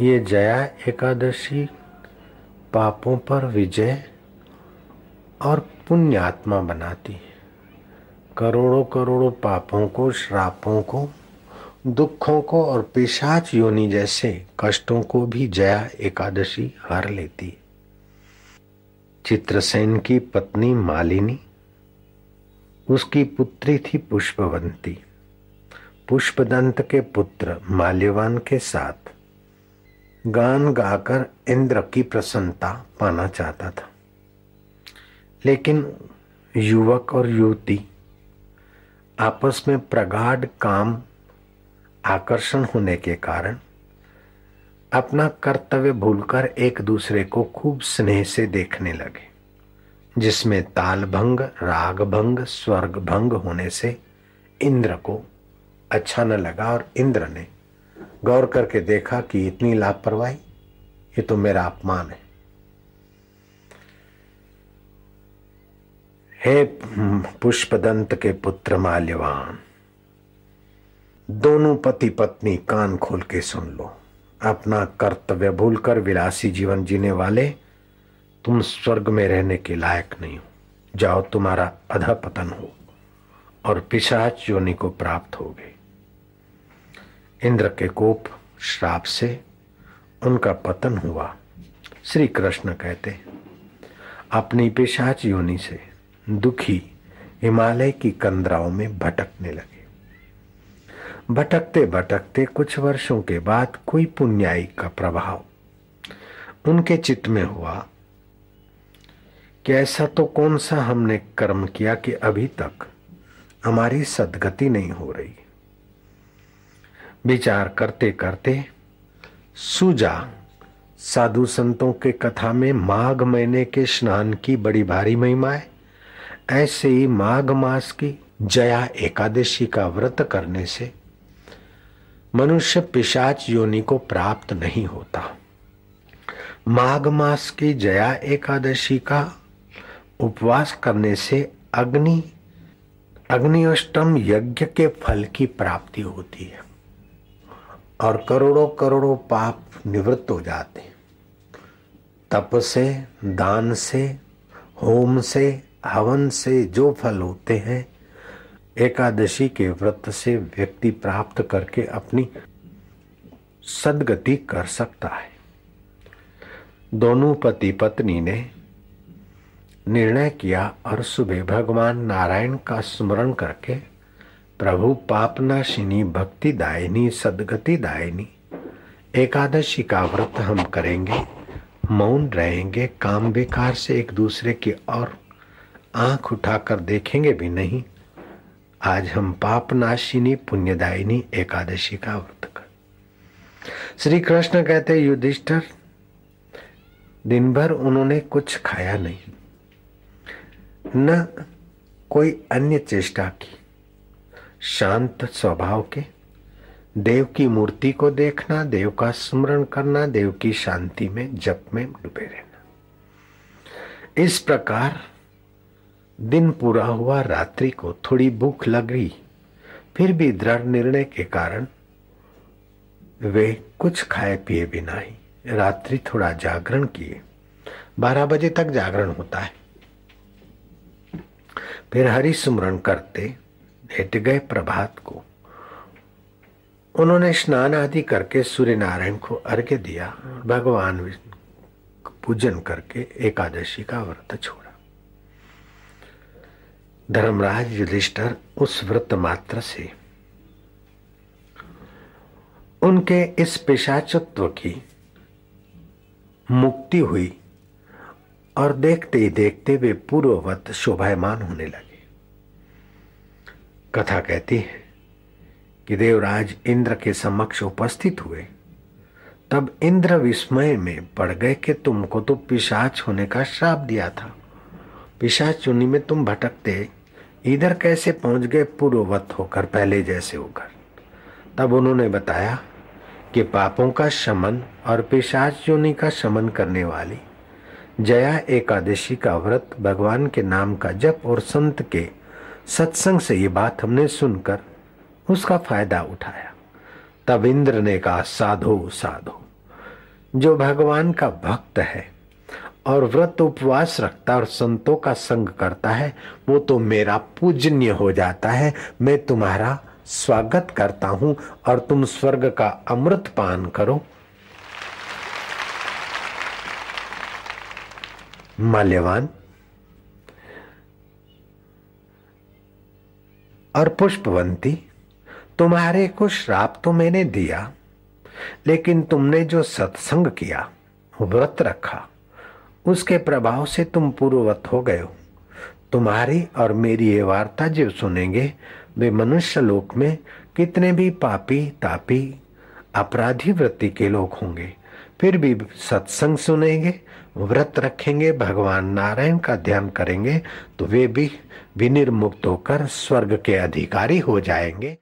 ये जया एकादशी पापों पर विजय और पुण्यात्मा बनाती। है करोड़ों करोड़ों पापों को, श्रापों को, दुखों को और पिशाच योनि जैसे कष्टों को भी जया एकादशी हर लेती। चित्रसेन की पत्नी मालिनी, उसकी पुत्री थी पुष्पवंती। पुष्पदंत के पुत्र माल्यवान के साथ। गान गाकर इंद्र की प्रसन्नता पाना चाहता था। लेकिन युवक और युवती आपस में प्रगाढ़ काम, आकर्षण होने के कारण अपना कर्तव्य भूलकर एक दूसरे को खूब स्नेह से देखने लगे, जिसमें ताल भंग राग भंग स्वर्ग भंग होने से इंद्र को अच्छा न लगा और इंद्र ने गौर करके देखा कि इतनी लापरवाही, ये तो मेरा अपमान है। हे पुष्पदंत के पुत्र माल्यवान, दोनों पति पत्नी कान खोल के सुन लो। अपना कर्तव्य भूलकर विलासी जीवन जीने वाले तुम स्वर्ग में रहने के लायक नहीं हो। जाओ, तुम्हारा अधा पतन हो और पिशाच योनि को प्राप्त हो गए। इंद्र के कोप श्राप से उनका पतन हुआ। श्री कृष्ण कहते, अपनी पिशाच योनि से दुखी हिमालय की कंदराओं में भटकने लगे। भटकते भटकते कुछ वर्षों के बाद कोई पुण्याई का प्रभाव उनके चित्त में हुआ। कि ऐसा तो कौन सा हमने कर्म किया कि अभी तक हमारी सदगति नहीं हो रही। विचार करते करते, सुजा, साधु संतों के कथा में माघ महीने के स्नान की बड़ी भारी महिमा है। ऐसे ही माघ मास की जया एकादशी का व्रत करने से मनुष्य पिशाच योनि को प्राप्त नहीं होता। माघ मास की जया एकादशी का उपवास करने से अग्नि अग्निष्टम यज्ञ के फल की प्राप्ति होती है। और करोड़ों करोड़ों पाप निवृत्त हो जाते तप से, दान से, होम से, हवन से जो फल होते हैं, एकादशी के व्रत से व्यक्ति प्राप्त करके अपनी सदगति कर सकता है। दोनों पति पत्नी ने निर्णय किया और सुबह भगवान नारायण का स्मरण करके प्रभु पापनाशिनी भक्ति दायनी सदगति दायनी एकादशी का व्रत हम करेंगे, मौन रहेंगे, काम बेकार से एक दूसरे की और आँख उठाकर देखेंगे भी नहीं। आज हम पाप नाशिनी पुण्यदायिनी, एकादशी का व्रत कर। श्री कृष्ण कहते, युधिष्ठर दिन भर उन्होंने कुछ खाया नहीं। न कोई अन्य चेष्टा की। शांत स्वभाव के। देव की मूर्ति को देखना, देव का स्मरण करना, देव की शांति में, जप में डूबे रहना। इस प्रकार दिन पूरा हुआ, रात्रि को थोड़ी भूख लग रही फिर भी दृढ़ निर्णय के कारण वे कुछ खाए पिए बिना ही रात्रि थोड़ा जागरण किए। बारह बजे तक जागरण होता है। फिर हरि सुमरण करते लेट गए प्रभात को। उन्होंने स्नान आदि करके सूर्य नारायण को अर्घ्य दिया भगवान पूजन करके एकादशी का व्रत छोड़ा। धर्मराज युधिष्ठर उस व्रत मात्र से उनके इस पेशाचत्व की मुक्ति हुई और देखते ही देखते वे पूर्ववत शोभायमान होने लगे। कथा कहती है कि देवराज इंद्र के समक्ष उपस्थित हुए। तब इंद्र विस्मय में पड़ गए कि तुमको तो पिशाच होने का श्राप दिया था। पिशाच चुनी में तुम भटकते, इधर कैसे पहुँच गए पूर्ववत होकर, पहले जैसे होकर। तब उन्होंने बताया कि पापों का शमन और पिशाच योनि का शमन करने वाली जया एकादशी का व्रत भगवान के नाम का जप और संत के सत्संग से ये बात हमने सुनकर उसका फ़ायदा उठाया। तब इंद्र ने कहा, साधो साधो, जो भगवान का भक्त है और व्रत उपवास रखता और संतों का संग करता है, वो तो मेरा पूजनीय हो जाता है। मैं तुम्हारा स्वागत करता हूँ और तुम स्वर्ग का अमृत पान करो। माल्यवान और पुष्पवंती, तुम्हारे को श्राप तो मैंने दिया, लेकिन तुमने जो सत्संग किया, व्रत रखा, उसके प्रभाव से तुम पूर्ववत हो गए हो। तुम्हारी और मेरी ये वार्ता जो सुनेंगे, वे मनुष्य लोक में कितने भी पापी, तापी, अपराधी वृत्ति के लोग होंगे। फिर भी सत्संग सुनेंगे, व्रत रखेंगे, भगवान नारायण का ध्यान करेंगे तो वे भी विनिर्मुक्त होकर स्वर्ग के अधिकारी हो जाएँगे।